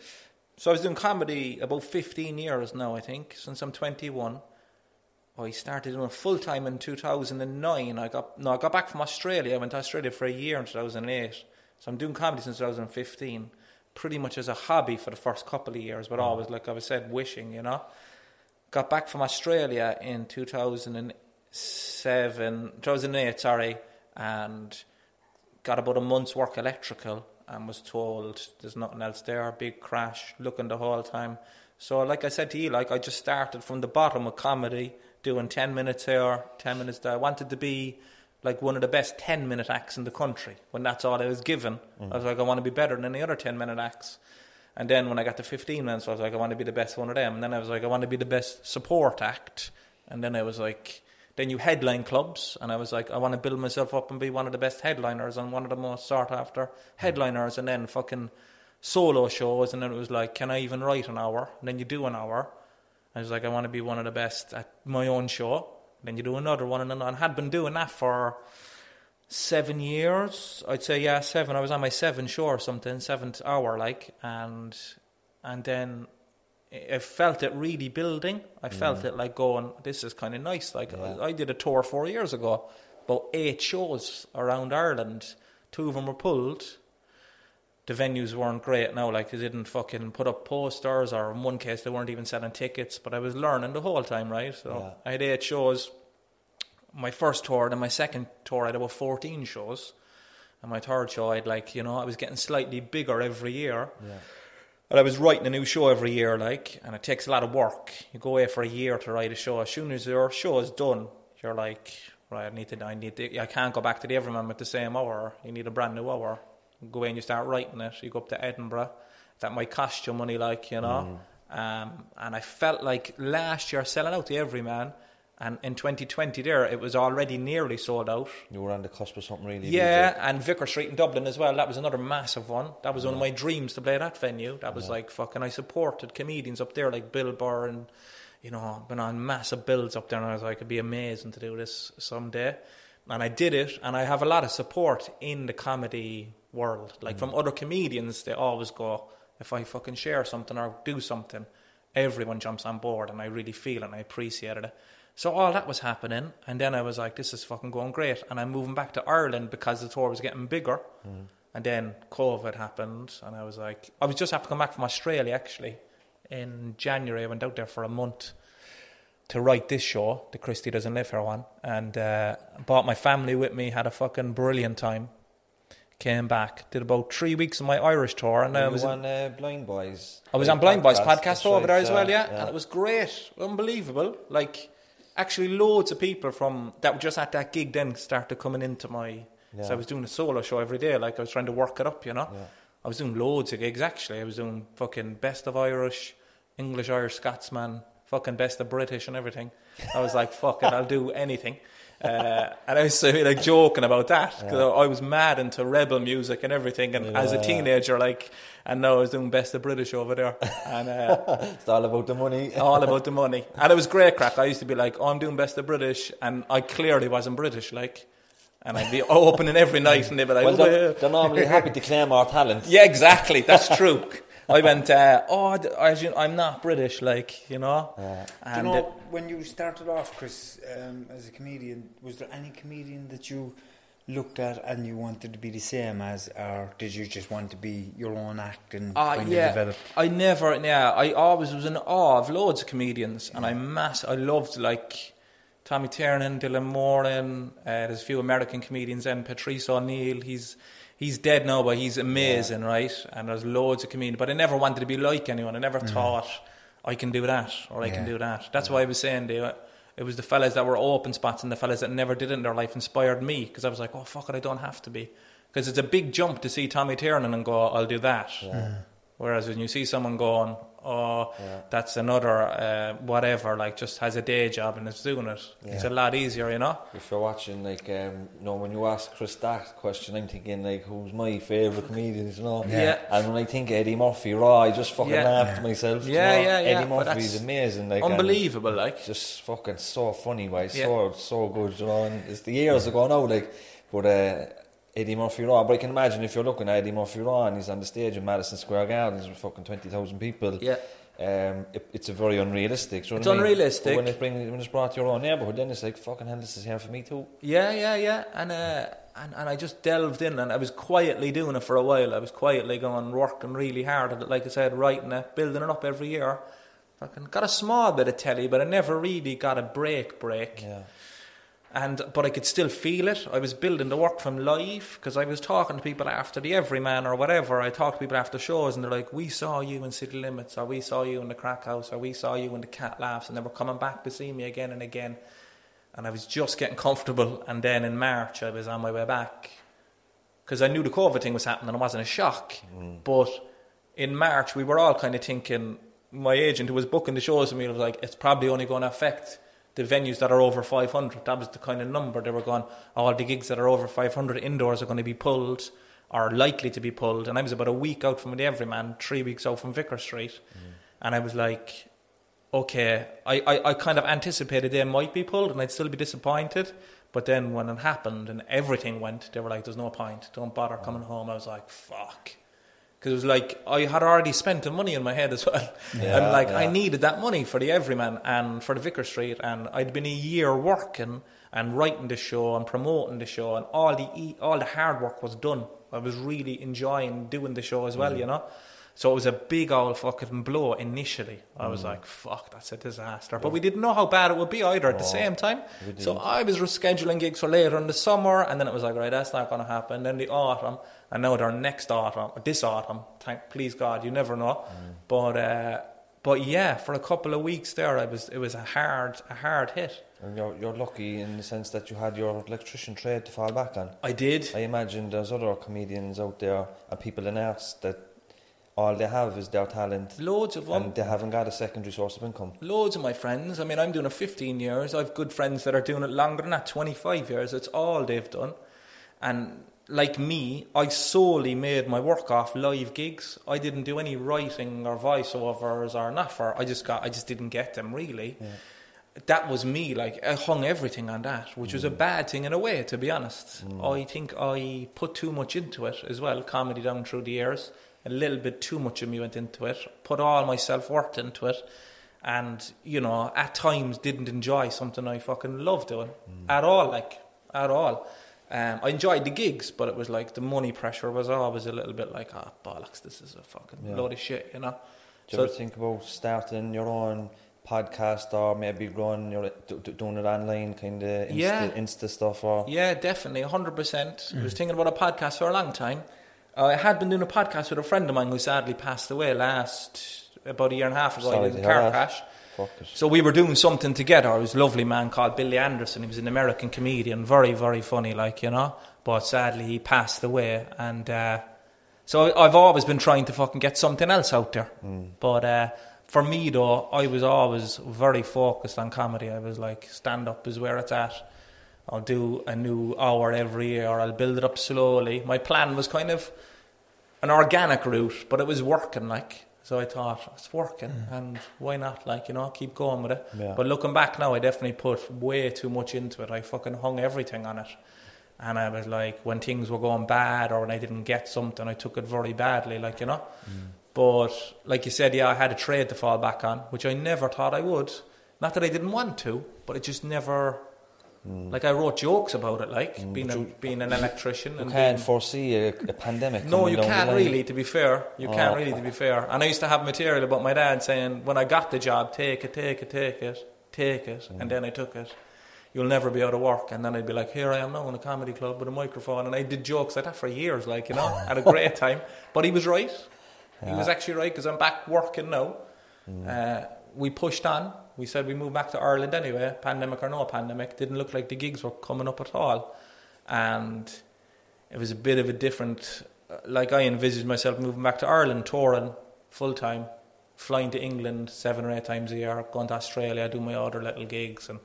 So I was doing comedy about 15 years now, I think, since I'm 21. Oh, I started doing it full time in 2009. I got no, I got back from Australia. I went to Australia for a year in 2008. So I'm doing comedy since 2015, pretty much as a hobby for the first couple of years, but mm. always like I was said, wishing, you know. Got back from Australia in 2007, 2008, sorry, and got about a month's work electrical and was told there's nothing else there, big crash, looking the whole time. So, like I said to you, like I just started from the bottom of comedy, doing 10 minutes here, 10 minutes there. I wanted to be like one of the best 10 minute acts in the country when that's all I was given. I was like, I want to be better than any other 10 minute acts. And then when I got to 15 minutes, I was like, I want to be the best one of them. And then I was like, I want to be the best support act. And then I was like, then you headline clubs. And I was like, I want to build myself up and be one of the best headliners and one of the most sought after headliners. And then fucking solo shows. And then it was like, can I even write an hour? And then you do an hour. I was like, I want to be one of the best at my own show. Then you do another one. And then I had been doing that for seven years. I'd say yeah, seven. I was on my seventh show or something, seventh hour, like, and and then I felt it really building. I mm. felt it like going, this is kind of nice. Like Yeah. I, I did a tour four years ago, about eight shows around Ireland. Two of them were pulled. The venues weren't great now, like they didn't fucking put up posters, or in one case they weren't even selling tickets. But I was learning the whole time, right? So Yeah. I had eight shows my first tour, then my second tour, I had about 14 shows. And my third show, I'd like, you know, I was getting slightly bigger every year. yeah, And I was writing a new show every year, like, and it takes a lot of work. You go away for a year to write a show. As soon as your show is done, you're like, right, I need to, I need to, I can't go back to the Everyman with the same hour. You need a brand new hour. Go away and you start writing it. You go up to Edinburgh. That might cost you money, like, you know. Um, and I felt like last year selling out the Everyman, and in 2020 there it was already nearly sold out. You were on the cusp of something really. Yeah, and Vicar Street in Dublin as well. That was another massive one. That was one of my dreams to play that venue. That was like fucking. I supported comedians up there like Bill Burr and you know been on massive builds up there, and I was like, it'd be amazing to do this someday. And I did it, and I have a lot of support in the comedy world. Like from other comedians, they always go, if I fucking share something or do something, everyone jumps on board, and I really feel it and I appreciated it. So all that was happening, and then I was like, "This is fucking going great," and I'm moving back to Ireland because the tour was getting bigger. And then COVID happened, and I was like, I was just have to come back from Australia actually in January. I went out there for a month to write this show, the Christie Doesn't Live Here one, and uh, brought my family with me. Had a fucking brilliant time. Came back, did about three weeks of my Irish tour, and I was were on uh, Blindboy's. I was uh, on Blindboy's podcast over right, there as well, uh, yeah, and it was great, unbelievable. Like, actually, loads of people from that were just at that gig then started coming into my. So I was doing a solo show every day, like I was trying to work it up, you know. I was doing loads of gigs actually. I was doing fucking best of Irish, English, Irish, Scotsman, fucking best of British and everything. I was like, fuck it, I'll do anything. Uh, and I was like joking about that because I was mad into rebel music and everything. And as a teenager, like, and now I was doing best of British over there, and uh, (laughs) It's all about the money. (laughs) all about the money. And it was great crack. I used to be like, oh, I'm doing best of British, and I clearly wasn't British, like. And I'd be opening every night, and they'd be like, well, "Oh, they're, they're normally happy to claim our talent. Yeah, exactly. That's (laughs) true. I went, uh, oh, I'm not British, like, you know. Do you know, uh, when you started off, Chris, um, as a comedian, was there any comedian that you looked at and you wanted to be the same as, or did you just want to be your own act and Uh, kind yeah, of develop? I never. Yeah, I always was in awe of loads of comedians, and I mass. I loved like Tommy Tiernan, Dylan Moran. Uh, there's a few American comedians, and Patrice O'Neal. He's he's dead now, but he's amazing, right? And there's loads of comedians, but I never wanted to be like anyone. I never mm-hmm. thought I can do that or I can do that. That's why I was saying they, it was the fellas that were open spots and the fellas that never did it in their life inspired me because I was like, oh fuck it, I don't have to be. Because it's a big jump to see Tommy Tiernan and go, I'll do that. Whereas when you see someone going, oh, that's another uh, whatever, like just has a day job and is doing it, it's a lot easier, you know. If you're watching, like, um, you know, when you ask Chris that question, I'm thinking, like, who's my favourite comedian, you know? Yeah. And when I think Eddie Murphy, raw, I just fucking Yeah. laugh to myself. you Yeah, know? yeah, yeah, Eddie Murphy's amazing. Like, Unbelievable, like. Just fucking so funny, why? Yeah. So, so good, you know? And it's the years ago now, like, but, uh, Eddie Murphy Raw, but I can imagine if you're looking at Eddie Murphy Raw and he's on the stage in Madison Square Gardens with fucking 20,000 people, Yeah. um, it, it's a very unrealistic. know It's I mean? unrealistic. But when, it bring, when it's brought to your own neighbourhood, then it's like, fucking hell, this is here for me too. Yeah, yeah, yeah. And, uh, and and I just delved in and I was quietly doing it for a while. I was quietly going, working really hard at it, like I said, writing it, building it up every year. Fucking got a small bit of telly, but I never really got a break break. Yeah. And but I could still feel it. I was building the work from live because I was talking to people after the Everyman or whatever. I talked to people after shows, and they're like, "We saw you in City Limits, or we saw you in the Crack House, or we saw you in the Cat Laughs," and they were coming back to see me again and again. And I was just getting comfortable. And then in March, I was on my way back because I knew the COVID thing was happening. and It wasn't a shock, mm. but in March we were all kind of thinking. My agent, who was booking the shows with me, was like, "It's probably only going to affect." The venues that are over 500. That was the kind of number they were going. All the gigs that are over 500 indoors are going to be pulled, or likely to be pulled. And I was about a week out from the Everyman, three weeks out from Vicar Street, mm. and I was like, okay, I, I, I kind of anticipated they might be pulled, and I'd still be disappointed. But then when it happened and everything went, they were like, "There's no point. Don't bother coming mm. home." I was like, "Fuck." Because it was like I had already spent the money in my head as well, and like I needed that money for the Everyman and for the Vicar Street, and I'd been a year working and writing the show and promoting the show, and all the all the hard work was done. I was really enjoying doing the show as well, mm. you know. So it was a big old fucking blow initially. I was like, "Fuck, that's a disaster." But we didn't know how bad it would be either at the same time. So I was rescheduling gigs for later in the summer, and then it was like, "Right, that's not going to happen." Then the autumn, and now they're next autumn, this autumn. Thank, please God, you never know. But uh, but yeah, for a couple of weeks there, I was it was a hard a hard hit. And you're, you're lucky in the sense that you had your electrician trade to fall back on. I did. I imagine there's other comedians out there and people in arts that all they have is their talent, Loads of them. and they haven't got a secondary source of income. Loads of my friends. I mean, I'm doing it 15 years. I've good friends that are doing it longer than that, 25 years. It's all they've done. And like me, I solely made my work off live gigs. I didn't do any writing or voiceovers or nothing. I just got, I just didn't get them really. That was me. Like I hung everything on that, which was a mm. bad thing in a way, to be honest. Mm. I think I put too much into it as well. Comedy down through the years, a little bit too much of me went into it. Put all my self worth into it and you know at times didn't enjoy something I fucking love doing at all like at all um, I enjoyed the gigs but it was like the money pressure was always a little bit like ah bollocks this is a fucking Yeah. load of shit you know Do you ever think about starting your own podcast or maybe growing your do, do- doing it online kind of Insta, Yeah. Insta stuff or Yeah, definitely, 100%. I was thinking about a podcast for a long time. Uh, I had been doing a podcast with a friend of mine who sadly passed away last, about a year and a half ago. Sorry had a car crash. So we were doing something together. It was a lovely man called Billy Anderson. He was an American comedian, very, very funny, like, you know. But sadly, he passed away. And uh, so I've always been trying to fucking get something else out there. But uh, for me, though, I was always very focused on comedy. I was like, stand up is where it's at. I'll do a new hour every year. I'll build it up slowly. My plan was kind of an organic route, but it was working like. So I thought it's working, mm. and why not? Like you know, keep going with it. Yeah. But looking back now, I definitely put way too much into it. I fucking hung everything on it, and I was like, when things were going bad or when I didn't get something, I took it very badly. Like you know. Mm. But like you said, yeah, I had a trade to fall back on, which I never thought I would. Not that I didn't want to, but it just never. Like I wrote jokes about it, like being a, being an electrician. You and can't being, foresee a, a pandemic. no, you can't really. To be fair, you can't Oh. really. To be fair, and I used to have material about my dad saying, "When I got the job, take it, take it, take it, take it," Mm. and then I took it. You'll never be out of work, and then I'd be like, "Here I am now in a comedy club with a microphone," and I did jokes like that for years, like you know, (laughs) had a great time. But he was right. He was actually right because I'm back working now. Mm. Uh, we pushed on. We said we moved back to Ireland anyway, pandemic or no pandemic. Didn't look like the gigs were coming up at all, and it was a bit of a different. Like I envisaged myself moving back to Ireland, touring full time, flying to England seven or eight times a year, going to Australia, doing my other little gigs, and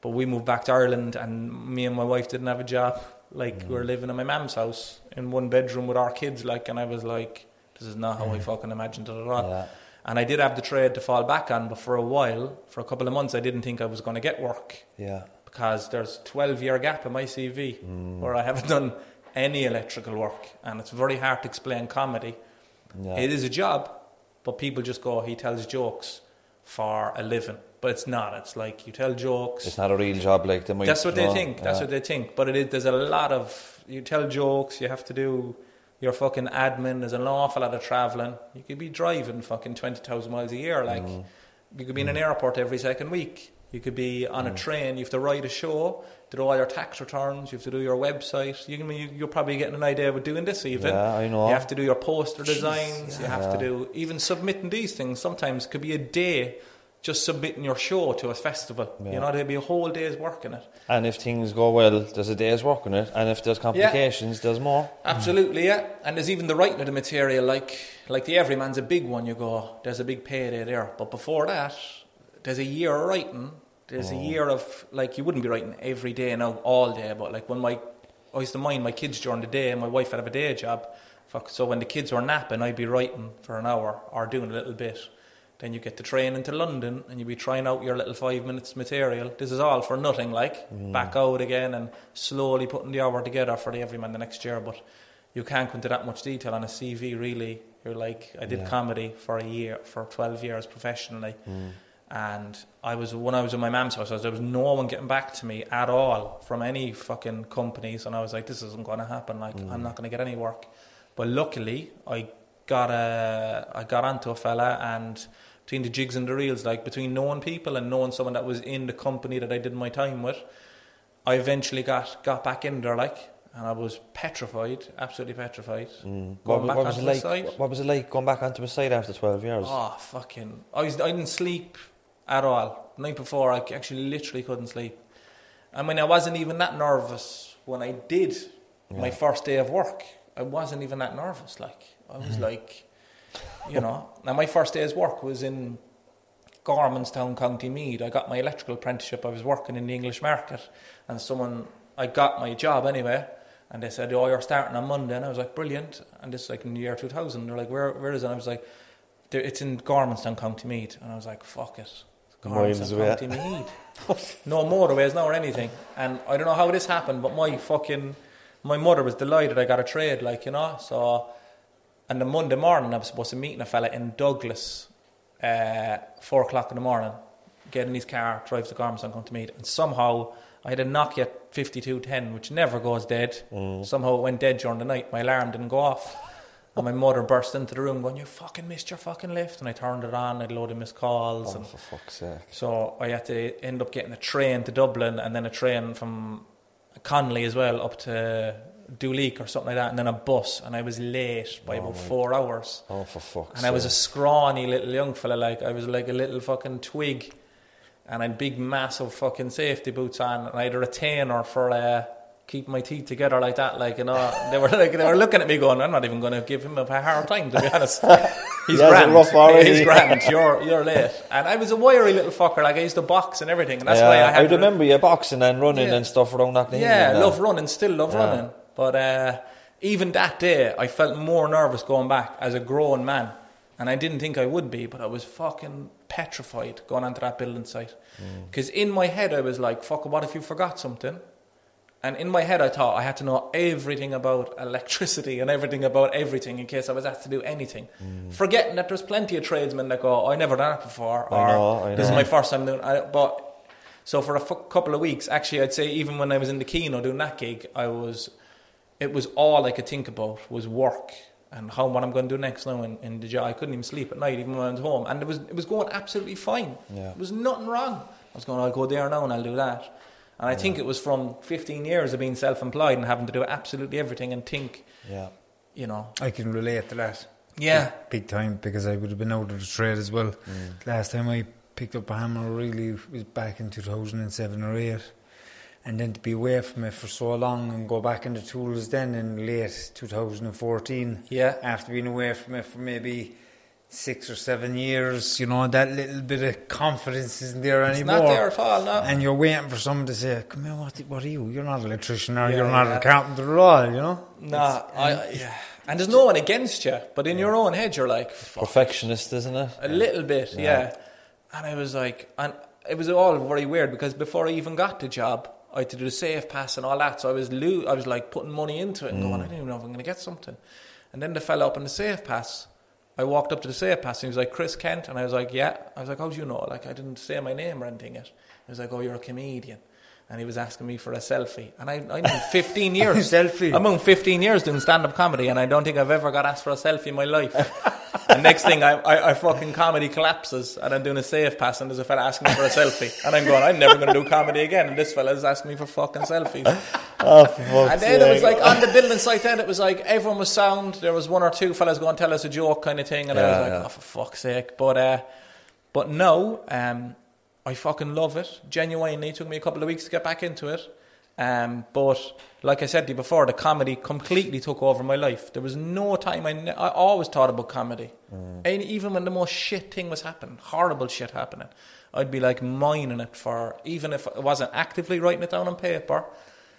but we moved back to Ireland, and me and my wife didn't have a job. Like we were mm. living in my mum's house in one bedroom with our kids, like, and I was like, this is not how I mm. fucking imagined it at all. Yeah. And I did have the trade to fall back on, but for a while, for a couple of months, I didn't think I was going to get work Yeah. because there's 12 year gap in my CV Mm. where I haven't done any electrical work, and it's very hard to explain comedy. Yeah. It is a job, but people just go, he tells jokes for a living. But it's not. It's like you tell jokes. It's not a real job like they might. That's what they think. That's yeah. what they think. But it is, there's a lot of you tell jokes. You have to do your fucking admin. There's an awful lot of traveling. You could be driving fucking twenty thousand miles a year. Like Mm. you could be in an airport every second week. You could be on a Mm. train. You have to write a show. Do all your tax returns. You have to do your website. You can, you, you're probably getting an idea of doing this even. Yeah, I know. You have to do your poster designs. You have to do even submitting these things. Sometimes could be a day. Just submitting your show to a festival. Yeah. You know, there'd be a whole day's work in it. And if things go well, there's a day's work in it. And if there's complications, there's more. Absolutely, yeah. And there's even the writing of the material, like like the Everyman's a big one. You go, there's a big payday there. But before that, there's a year of writing. There's a mm. year of like you wouldn't be writing every day now, all day. But like when my I used to mind my kids during the day, and my wife had a day job. Fuck, So when the kids were napping, I'd be writing for an hour or doing a little bit. Then you get the train into London and you'd be trying out your little five minutes material. This is all for nothing, like back out again and slowly putting the hour together for the everyman the next year. But you can't go into that much detail on a CV, really. You're like, I did Yeah. comedy for a year, for 12 years professionally. Mm. And I was, when I was in my mum's house, there was no one getting back to me at all from any fucking companies. And I was like, this isn't going to happen. Like, I'm not going to get any work. But luckily, I got a, I got onto a fella and between the jigs and the reels, like between knowing people and knowing someone that was in the company that I did my time with, I eventually got, got back in there, like, and I was petrified, absolutely petrified. Mm. Going What, back what was it like? What was it like going back onto a site after 12 years? Oh, fucking. I, was, I didn't sleep at all. The night before, I actually literally couldn't sleep. I mean, I wasn't even that nervous when I did my first day of work. I wasn't even that nervous. Like, I was like, You know, now my first day's work was in Gormanstown, County Meath. I got my electrical apprenticeship. I was working in the English market, and someone I got my job anyway. And they said, "Oh, you're starting on Monday," and I was like, "Brilliant!" And this is like in the year 2000. They're like, "Where, where is it?" And I was like, "It's in Gormanstown, County Meath." And I was like, "Fuck it." Gormanstown. County Meath. (laughs) no motorways, no or anything. And I don't know how this happened, but my fucking my mother was delighted I got a trade, like you know. So, and the Monday morning I was supposed to meet a fella in Douglas, uh, four o'clock in the morning, get in his car, drive to Gormanstown, come to meet, and somehow I had a Nokia fifty two ten, which never goes dead. Somehow it went dead during the night. My alarm didn't go off. And my mother burst into the room going, You fucking missed your fucking lift. And I turned it on, I'd load of missed calls. Oh, and for fuck's sake. so I had to end up getting a train to Dublin and then a train from Connolly as well up to Duleek or something like that, and then a bus. And I was late by about four hours. Oh, for fuck's And I was a scrawny little young fella, like I was like a little fucking twig, and I had big, massive fucking safety boots on, and I had a retainer for uh, keeping my teeth together like that. Like you know, they were like they were looking at me, going, "I'm not even going to give him a hard time, to be honest." (laughs) He's it grand. rough already. He's grand. (laughs) You're you're late, and I was a wiry little fucker. Like I used to box and everything, and that's yeah, why I had. remember you boxing and running Yeah. and stuff around Knocknaheeny. Yeah, love running, still love Yeah. running. But uh, even that day, I felt more nervous going back as a grown man. And I didn't think I would be, but I was fucking petrified going onto that building site. Mm. Because in my head, I was like, fuck, what if you forgot something? And in my head, I thought I had to know everything about electricity and everything about everything in case I was asked to do anything. Forgetting that there's plenty of tradesmen that go, oh, I never done it before, I or know, I this is my first time doing it. But so for a f- couple of weeks, actually, I'd say even when I was in the Kino doing that gig, I was, it was all I could think about was work and how what I'm going to do next now in, in the job. I couldn't even sleep at night, even when I was home, and it was it was going absolutely fine. Yeah. There was nothing wrong. I was going, I'll go there now and I'll do that. And I think it was from 15 years of being self-employed and having to do absolutely everything and think, Yeah. you know, I can relate to that. yeah, Big time because I would have been out of the trade as well. Mm. Last time I picked up a hammer really was back in 2007 or 8. And then to be away from it for so long and go back into tools then in late 2014. Yeah. After being away from it for maybe six or seven years, you know, that little bit of confidence isn't there it's anymore. not there at all. No. And you're waiting for someone to say, "Come here, what, what are you? You're not an electrician, or Yeah, you're not yeah. an accountant at all." You know. Nah, I, I- yeah. And there's no one against you, but in your own head, you're like, fuck, Perfectionist, isn't it? A little bit, yeah. And I was like, and it was all very weird because before I even got the job, I had to do the safe pass and all that. So I was lo- I was like putting money into it and going, mm. I don't even know if I'm going to get something. And then the fella up on the safe pass, I walked up to the safe pass and he was like, Chris Kent. And I was like, yeah. I was like, how do you know? Like, I didn't say my name or anything yet. He was like, oh, you're a comedian. And he was asking me for a selfie. And I, I'm in 15 (laughs) years. Selfie. I'm on 15 years doing stand up comedy and I don't think I've ever got asked for a selfie in my life. (laughs) and next thing, I, I, I fucking comedy collapses and I'm doing a safe pass and there's a fella asking me for a selfie. And I'm going, I'm never going to do comedy again. And this fella's asking me for fucking selfies. (laughs) Oh, for fuck's And then it was like on the building site. Then it was like everyone was sound. There was one or two fellas going to tell us a joke kind of thing, and I was like, yeah. oh for fuck's sake! But uh, but no, um, I fucking love it. Genuinely, it took me a couple of weeks to get back into it. Um, but like I said to you before, the comedy completely took over my life. There was no time I, ne- I always thought about comedy, and even when the most shit thing was happening, horrible shit happening, I'd be like mining it for even if I wasn't actively writing it down on paper.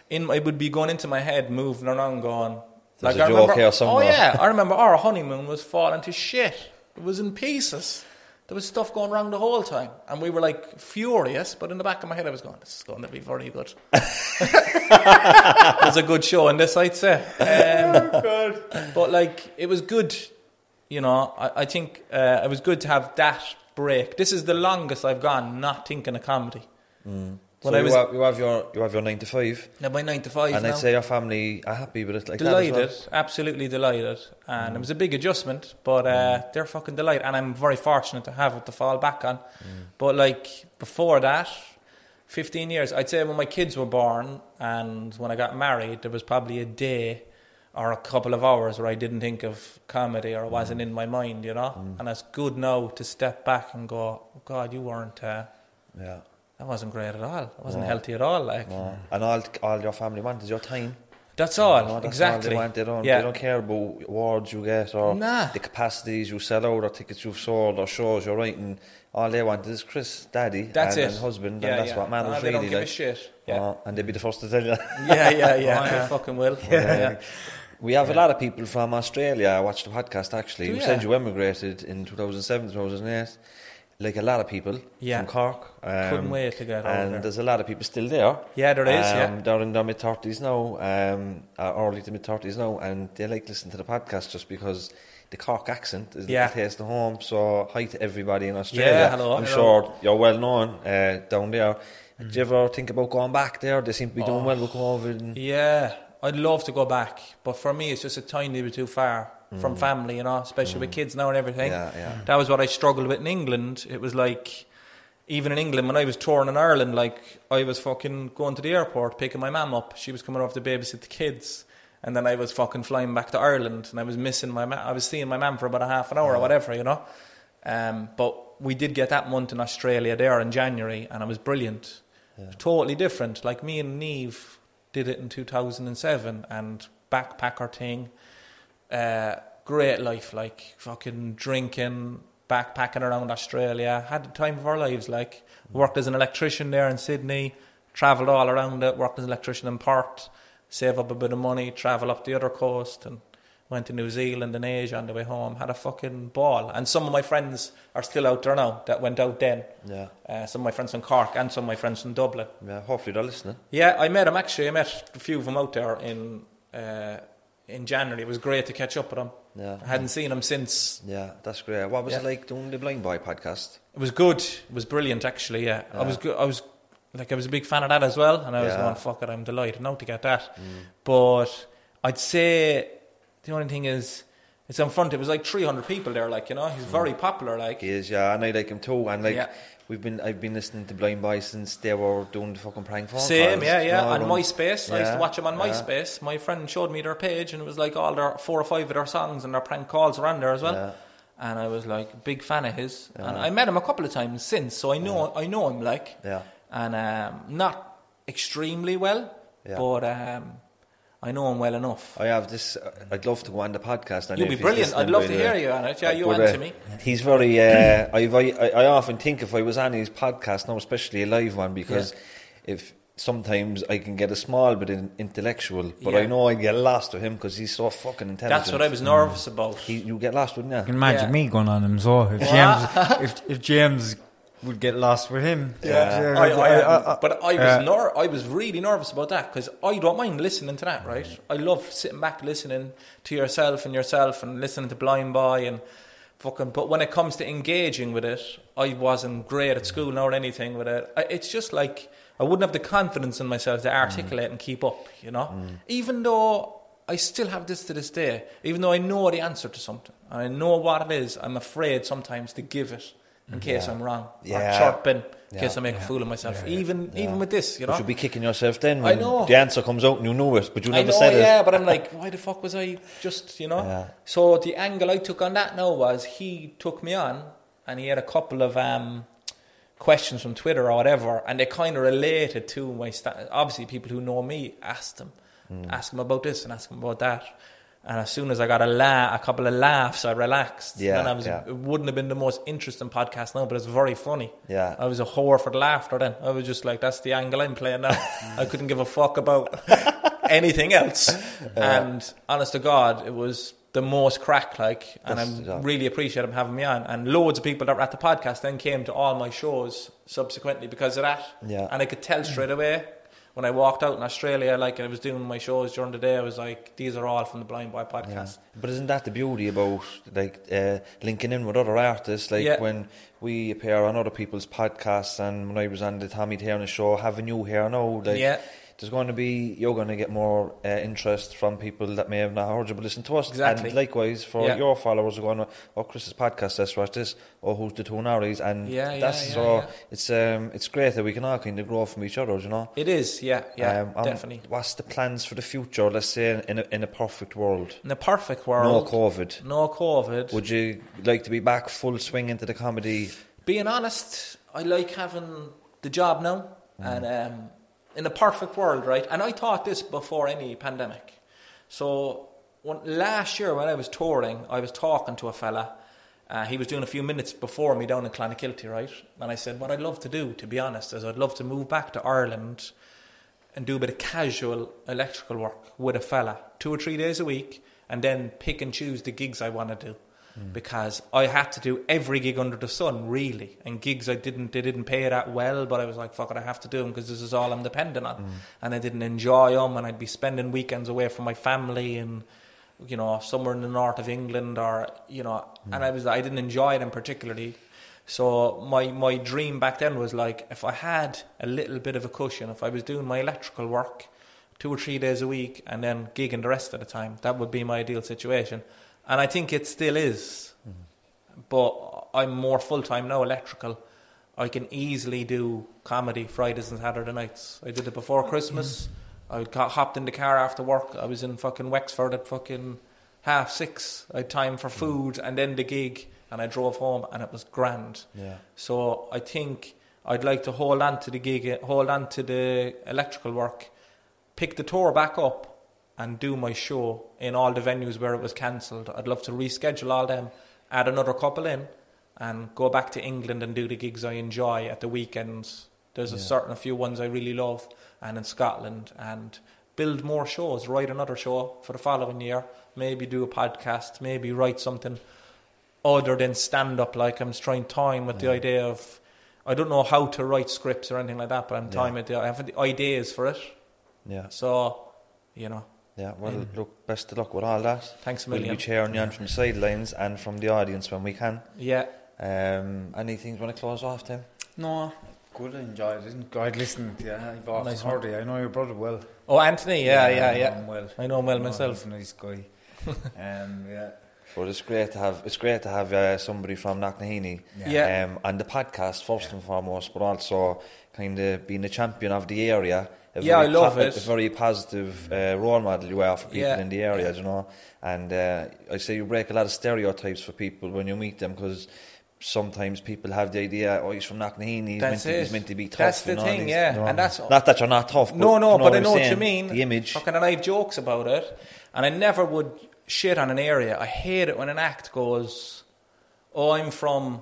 In it would be going into my head, moving around, going. There's like a I joke remember, oh yeah, I remember our honeymoon was falling to shit. It was in pieces. There was stuff going wrong the whole time, and we were like furious. But in the back of my head, I was going, "This is going to be very good." (laughs) it was a good show, and this I'd say. Um, But like, it was good. You know, I, I think uh, it was good to have that break. This is the longest I've gone not thinking of comedy. So When I you, was have, you have your you have your nine to five, now by nine to five, and now. I'd say your family are happy with it. Like delighted, as absolutely delighted, and it mm. was a big adjustment, but uh, mm. they're fucking delighted, and I'm very fortunate to have it to fall back on. Mm. But like before that, fifteen years, I'd say when my kids were born and when I got married, there was probably a day or a couple of hours where I didn't think of comedy or it wasn't in my mind, you know. And it's good now to step back and go, oh, God, you weren't. Uh. Yeah. That wasn't great at all. It wasn't No. healthy at all. Like No. And all all your family want is your time. That's all. No, that's exactly. All they want. They don't. yeah. They don't care about awards you get or Nah. the capacities you sell out or tickets you've sold or shows you're writing. All they want is Chris, Daddy, That's and, and husband, Yeah, and that's yeah. what matters Nah, they really. don't give a shit. Yeah. And they'd be the first to tell you. (laughs) yeah, yeah, yeah. (laughs) Oh, yeah. Fucking will. Yeah. We have a lot of people from Australia. I watched the podcast actually. Do You said you emigrated in 2007, 2008. Like a lot of people Yeah. from Cork. Um, Couldn't wait to get over And there. there's a lot of people still there. Yeah, there is, yeah. Um, They're in their mid 30s now, um, early to mid 30s now, and they like listening to the podcast just because the Cork accent is Yeah. the taste of home. So, hi to everybody in Australia. Yeah, hello. I'm Hello. sure you're well known uh, down there. Do you ever think about going back there? They seem to be doing well with COVID. And, Yeah, I'd love to go back, but for me, it's just a tiny bit too far from family, you know, especially with kids now and everything. Yeah, yeah. That was what I struggled with in England. It was like, even in England, when I was touring in Ireland, like, I was fucking going to the airport, picking my mum up. She was coming over to babysit the kids. And then I was fucking flying back to Ireland, and I was missing my ma- I was seeing my mum for about a half an hour or whatever, you know. Um, but we did get that month in Australia there in January, and it was brilliant. Totally different. Like me and Neve did it in 2007 and backpacker thing. Uh, great life, like fucking drinking, backpacking around Australia. Had the time of our lives. Like worked as an electrician there in Sydney, travelled all around it. Worked as an electrician in Perth, save up a bit of money, travel up the other coast, and went to New Zealand and Asia on the way home. Had a fucking ball. And some of my friends are still out there now that went out then. yeah, Uh, some of my friends from Cork and some of my friends from Dublin. yeah, hopefully they're listening. Yeah, I met them actually. I met a few of them out there in uh, in January. It was great to catch up with him. Yeah. I hadn't seen him since. Yeah, that's great. What was Yeah. it like doing the Blindboy podcast? It was good. It was brilliant actually. Yeah, I was good. I was like I was a big fan of that as well, and I was Yeah. Mm. going, "Fuck it, I'm delighted now to get that." But I'd say the only thing is. It's in front. It was like 300 people there. Like you know, he's very popular. Like He is, yeah, and I like him too. And like, Yeah. We've been, I've been listening to Blindboy since they were doing the fucking prank phone Same, calls, yeah, yeah. know, On and- MySpace, I used to watch them on yeah. MySpace. My friend showed me their page, and it was like all their four or five of their songs and their prank calls were on there as well. Yeah. And I was like big fan of his, and I met him a couple of times since, so I know I know him like, Yeah. and um, not extremely well, Yeah. but um, I know him well enough. I have this. uh, I'd love to go on the podcast. and You'll be brilliant. I'd love by to hear you on it. Yeah, you But, answer uh, me. He's very. Uh, I've, I, I often think if I was on his podcast now, especially a live one, because if sometimes I can get a small bit intellectual, but Yeah. I know I get lost with him because he's so fucking intelligent. That's what I was nervous about. He, you get lost, wouldn't I you? can imagine Yeah. me going on him so if James (laughs) if, if James would get lost with him. Yeah. I, I, am, but I was yeah. ner- I was really nervous about that because I don't mind listening to that. Right, mm. I love sitting back listening to yourself and yourself and listening to Blindboy and fucking. But when it comes to engaging with it, I wasn't great at school nor anything with it. I, it's just like I wouldn't have the confidence in myself to articulate mm. and keep up. You know, mm. even though. I still have this to this day, even though I know the answer to something and I know what it is. I'm afraid sometimes to give it in case I'm wrong Yeah. or chirping in Yeah. case I make a fool of myself. Even even with this, you know. But you'll be kicking yourself then I when know. the answer comes out and you know it, but you never know, said it. yeah, but I'm like, (laughs) why the fuck was I just, you know? Yeah. So the angle I took on that now was he took me on, and he had a couple of um, questions from Twitter or whatever, and they kind of related to my. Sta- Obviously, people who know me asked him, Hmm. ask him about this and ask him about that. And as soon as I got a la- a couple of laughs, I relaxed. Yeah, and I was, yeah. it wouldn't have been the most interesting podcast now, but it's very funny. Yeah. I was a whore for the laughter then. I was just like, that's the angle I'm playing now. (laughs) I couldn't give a fuck about (laughs) anything else. And honest to God, it was the most crack like, and That's- I'm yeah. really appreciate him having me on. And loads of people that were at the podcast then came to all my shows subsequently because of that. Yeah. And I could tell straight away when I walked out in Australia, like I was doing my shows during the day, I was like, these are all from the Blindboy podcast. But isn't that the beauty about like uh, linking in with other artists? Like Yeah. when we appear on other people's podcasts, and when I was on the Tommy Taylor show, having you here now, like Yeah. There's going to be you're going to get more uh, interest from people that may have not heard you, but listen to us. Exactly. And likewise for Yeah. your followers, are going, "Oh, Chris's podcast, let's watch this." Or who's the two Naris? And Yeah, that's yeah, so it's um it's great that we can all kind of grow from each other, you know. It is, yeah, yeah, Um, um, definitely. What's the plans for the future? Let's say in a, in a perfect world, In a perfect world. no COVID. no COVID. Would you like to be back full swing into the comedy? Being honest, I like having the job now, Mm. and um, in a perfect world, right? And I thought this before any pandemic. So when, last year when I was touring, I was talking to a fella. Uh, he was doing a few minutes before me down in Clonakilty, right? And I said, what I'd love to do, to be honest, is I'd love to move back to Ireland and do a bit of casual electrical work with a fella, two or three days a week, and then pick and choose the gigs I want to do. Because I had to do every gig under the sun, really, and gigs I didn't, they didn't pay that well, but I was like, "Fuck it, I have to do them because this is all I'm dependent on," mm. and I didn't enjoy them, and I'd be spending weekends away from my family and you know, somewhere in the north of England or, you know, mm. and I was, I didn't enjoy them particularly. So my, my dream back then was like, if I had a little bit of a cushion, if I was doing my electrical work two or three days a week and then gigging the rest of the time, that would be my ideal situation. And I think it still is. But I'm more full time now, electrical. I can easily do comedy Fridays and Saturday nights. I did it before Christmas. I got, hopped in the car after work. I was in fucking Wexford at fucking half six. I had time for mm. food and then the gig, and I drove home, and it was grand. Yeah. So I think I'd like to hold on to the gig, hold on to the electrical work, pick the tour back up, and do my show in all the venues where it was cancelled. I'd love to reschedule all them, add another couple in, and go back to England and do the gigs I enjoy at the weekends. There's a certain a few ones I really love, and in Scotland, and build more shows. Write another show for the following year. Maybe do a podcast. Maybe write something other than stand up. Like I'm trying time with the idea of. I don't know how to write scripts or anything like that, but I'm toying with the. I have the ideas for it. Yeah. So, you know, Yeah, well, look, best of luck with all that. Thanks a We'll million. be cheering you on from the sidelines and from the audience when we can. yeah. Um, anything you want to close off, Tim? No, good. I enjoyed it. Enjoyed listening to you. I've often Nice heard. I know your brother well. Oh, Anthony. Yeah, yeah, I know yeah. him well. I know him well No, myself. He's a nice guy. (laughs) um, yeah. But it's great to have it's great to have uh, somebody from Knocknaheeny Yeah. um, on the podcast first and foremost, but also kind of being the champion of the area. A Yeah, very I love it. A very positive uh, role model you are for people Yeah. in the area, you know. And uh, I say you break a lot of stereotypes for people when you meet them because. Sometimes people have the idea, oh, he's from Knocknaheeny, he's, meant to, he's meant to be tough. That's the know, thing, yeah. you know. And that's- not that you're not tough. But No, no, but I know what you mean. The image. Fucking, and I have jokes about it, and I never would shit on an area. I hate it when an act goes, "Oh, I'm from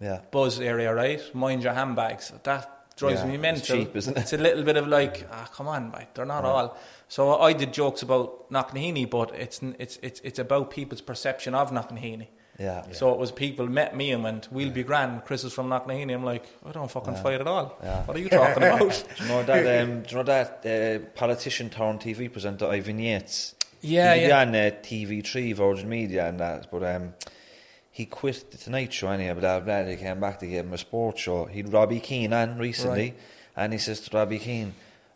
yeah. Buzz area, right? Mind your handbags." That drives Yeah, me it's mental. cheap, isn't it? It's a little bit of like, ah, come on, mate. They're not all. So I did jokes about Knocknaheeny, but it's it's it's it's about people's perception of Knocknaheeny. Yeah. So it was people met me and went, "We'll be grand." Chris is from Knocknaheeny. I'm like, I don't fucking fight at all. Yeah. What are you talking (laughs) about? Do you know that? Um, do you know that uh, politician turned TV presenter Ivan Yates? Yeah, he yeah. on uh, TV3, Virgin Media, and that. But um, he quit the Tonight Show anyhow. Blah blah. He came back to give him a sports show. He'd Robbie Keane on recently, Right. and he says to Robbie Keane.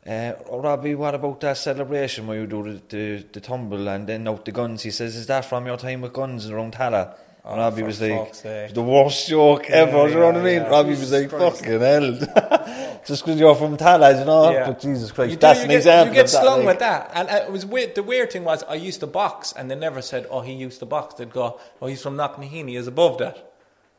Uh, oh, Robbie, what about that celebration where you do the, the, the tumble and then out the guns? He says, Is that from your time with guns around Tallaght? And Oh, Robbie was like, the worst joke ever, do you know what I mean? yeah. Robbie was like, fucking hell. (laughs) Just because you're from Tallaght, you know? Yeah. But Jesus Christ, do, that's an get, example You get that, slung like- with that, and it was weird. The weird thing was, I used to box, and they never said, "Oh, he used to box." They'd go, "Oh, he's from Knocknaheeny." Is above that.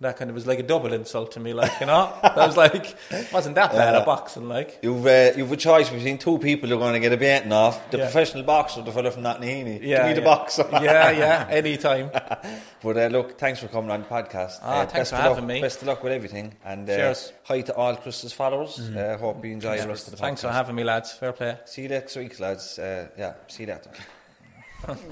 That kind of was like a double insult to me, like you know. I was like, wasn't that bad at boxing, like. You've, uh, you've a choice between two people who are going to get a beating off the Yeah. professional boxer the fellow from Knocknaheeny. Yeah, me the yeah. boxer. (laughs) yeah, yeah, anytime. (laughs) But uh, look, thanks for coming on the podcast. Ah, uh, thanks best for of having luck, me. Best of luck with everything. And uh, Cheers. hi to all Chris's followers. Uh, hope you enjoy the rest of the podcast. Thanks for having me, lads. Fair play. See you next week, lads. Uh, yeah, see you later.